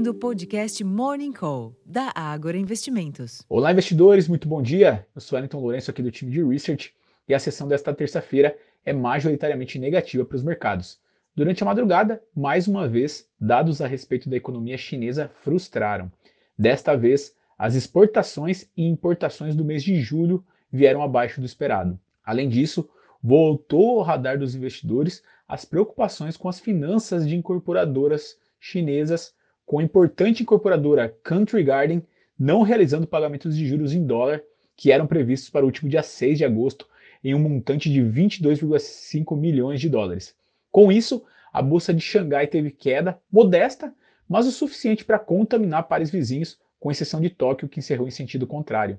ouvindo o podcast Morning Call, da Ágora Investimentos. Olá, investidores, muito bom dia. Eu sou Wellington Lourenço aqui do time de Research e a sessão desta terça-feira é majoritariamente negativa para os mercados. Durante a madrugada, mais uma vez, dados a respeito da economia chinesa frustraram. Desta vez, as exportações e importações do mês de julho vieram abaixo do esperado. Além disso, voltou ao radar dos investidores as preocupações com as finanças de incorporadoras chinesas, com a importante incorporadora Country Garden não realizando pagamentos de juros em dólar que eram previstos para o último dia 6 de agosto em um montante de 22,5 milhões de dólares. Com isso, a bolsa de Xangai teve queda modesta, mas o suficiente para contaminar pares vizinhos, com exceção de Tóquio, que encerrou em sentido contrário.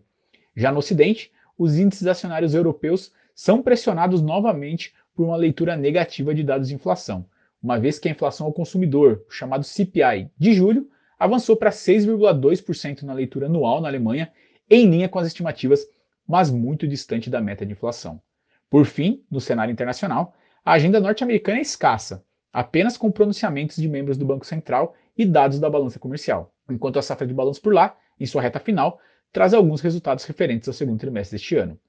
Já no Ocidente, os índices acionários europeus são pressionados novamente por uma leitura negativa de dados de inflação, uma vez que a inflação ao consumidor, chamado CPI, de julho, avançou para 6,2% na leitura anual na Alemanha, em linha com as estimativas, mas muito distante da meta de inflação. Por fim, no cenário internacional, a agenda norte-americana é escassa, apenas com pronunciamentos de membros do Banco Central e dados da balança comercial, enquanto a safra de balanço por lá, em sua reta final, traz alguns resultados referentes ao segundo trimestre deste ano.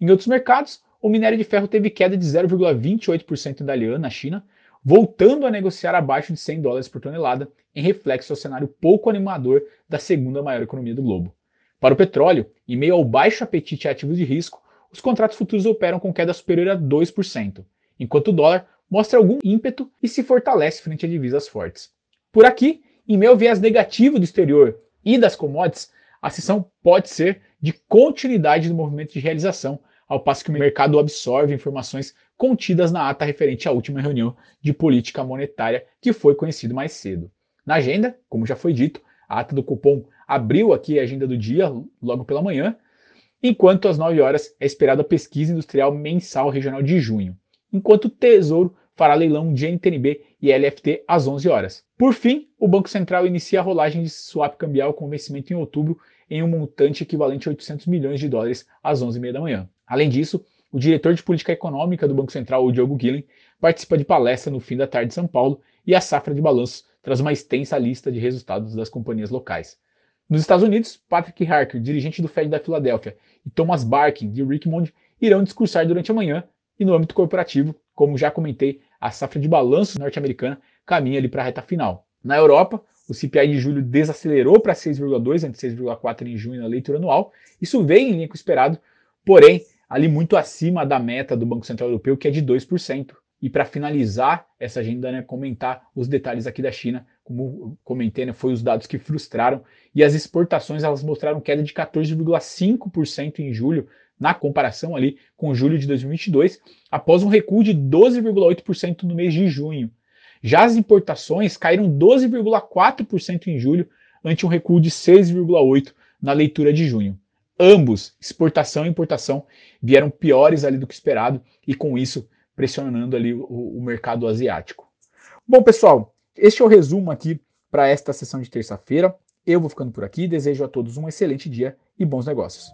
Em outros mercados, o minério de ferro teve queda de 0,28% em Dalian, na China, voltando a negociar abaixo de 100 dólares por tonelada, em reflexo ao cenário pouco animador da segunda maior economia do globo. Para o petróleo, em meio ao baixo apetite a ativos de risco, os contratos futuros operam com queda superior a 2%, enquanto o dólar mostra algum ímpeto e se fortalece frente a divisas fortes. Por aqui, em meio ao viés negativo do exterior e das commodities, a sessão pode ser de continuidade do movimento de realização, ao passo que o mercado absorve informações contidas na ata referente à última reunião de política monetária que foi conhecido mais cedo. Na agenda, como já foi dito, a ata do cupom abriu aqui a agenda do dia logo pela manhã, enquanto às 9 horas é esperada a pesquisa industrial mensal regional de junho, enquanto o Tesouro fará leilão de NTNB e LFT às 11 horas. Por fim, o Banco Central inicia a rolagem de swap cambial com vencimento em outubro em um montante equivalente a 800 milhões de dólares às 11h30 da manhã. Além disso, o diretor de política econômica do Banco Central, o Diogo Guilhem, participa de palestra no fim da tarde em São Paulo e a safra de balanços traz uma extensa lista de resultados das companhias locais. Nos Estados Unidos, Patrick Harker, dirigente do Fed da Filadélfia, e Thomas Barkin, de Richmond, irão discursar durante a manhã e no âmbito corporativo, como já comentei, a safra de balanços norte-americana caminha ali para a reta final. Na Europa, o CPI de julho desacelerou para 6,2 ante 6,4 em junho na leitura anual. Isso veio em linha com o esperado, porém ali muito acima da meta do Banco Central Europeu, que é de 2%. E para finalizar essa agenda, né, comentar os detalhes aqui da China, como comentei, né, foi os dados que frustraram e as exportações elas mostraram queda de 14,5% em julho, na comparação ali com julho de 2022, após um recuo de 12,8% no mês de junho. Já as importações caíram 12,4% em julho, ante um recuo de 6,8% na leitura de junho. Ambos, exportação e importação, vieram piores ali do que esperado e com isso pressionando ali o, o mercado asiático. Bom, pessoal, este é o resumo aqui para esta sessão de terça-feira. Eu vou ficando por aqui, desejo a todos um excelente dia e bons negócios.